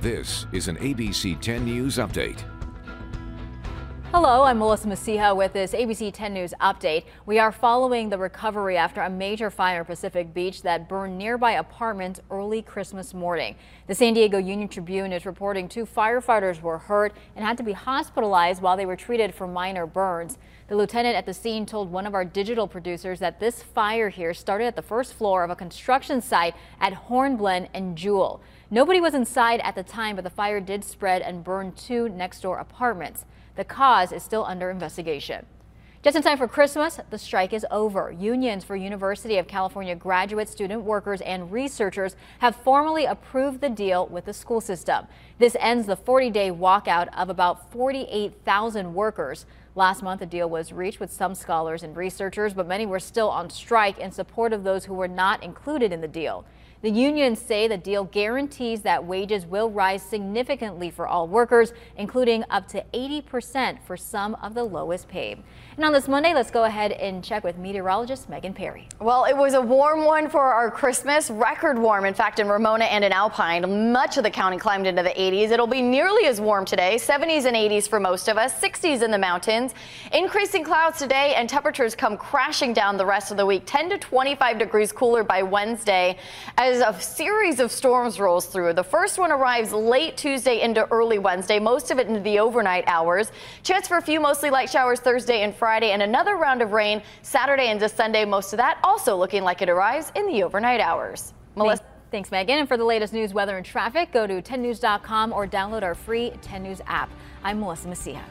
This is an ABC 10 News Update. Hello, I'm Melissa Mecija with this ABC 10 News update. We are following the recovery after a major fire in Pacific Beach that burned nearby apartments early Christmas morning. The San Diego Union Tribune is reporting two firefighters were hurt and had to be hospitalized while they were treated for minor burns. The lieutenant at the scene told one of our digital producers that this fire here started at the first floor of a construction site at Hornblend and Jewell. Nobody was inside at the time, but the fire did spread and burn two next door apartments. The cause is still under investigation. Just in time for Christmas, the strike is over. Unions for University of California graduate student workers and researchers have formally approved the deal with the school system. This ends the 40-day walkout of about 48,000 workers. Last month, a deal was reached with some scholars and researchers, but many were still on strike in support of those who were not included in the deal. The unions say the deal guarantees that wages will rise significantly for all workers, including up to 80% for some of the lowest paid. And on this Monday, let's go ahead and check with meteorologist Megan Parry. Well, it was a warm one for our Christmas, record warm, in fact, in Ramona and in Alpine. Much of the county climbed into the 80s. It'll be nearly as warm today, 70s and 80s for most of us, 60s in the mountains. Increasing clouds today and temperatures come crashing down the rest of the week, 10 to 25 degrees cooler by Wednesday. As as a series of storms rolls through. The first one arrives late Tuesday into early Wednesday, most of it into the overnight hours. Chance for a few mostly light showers Thursday and Friday, and another round of rain Saturday into Sunday. Most of that also looking like it arrives in the overnight hours. Melissa. Thanks, Megan. And for the latest news, weather, and traffic, go to 10news.com or download our free 10 News app. I'm Melissa Mecija.